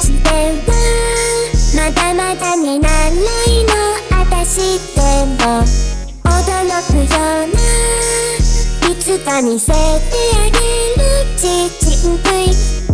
ちではまだまだ見習いの。私でも驚くような。いつか見せてあげる。ちちんぷい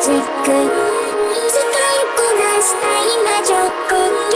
つく使いこなしたい魔女っ子。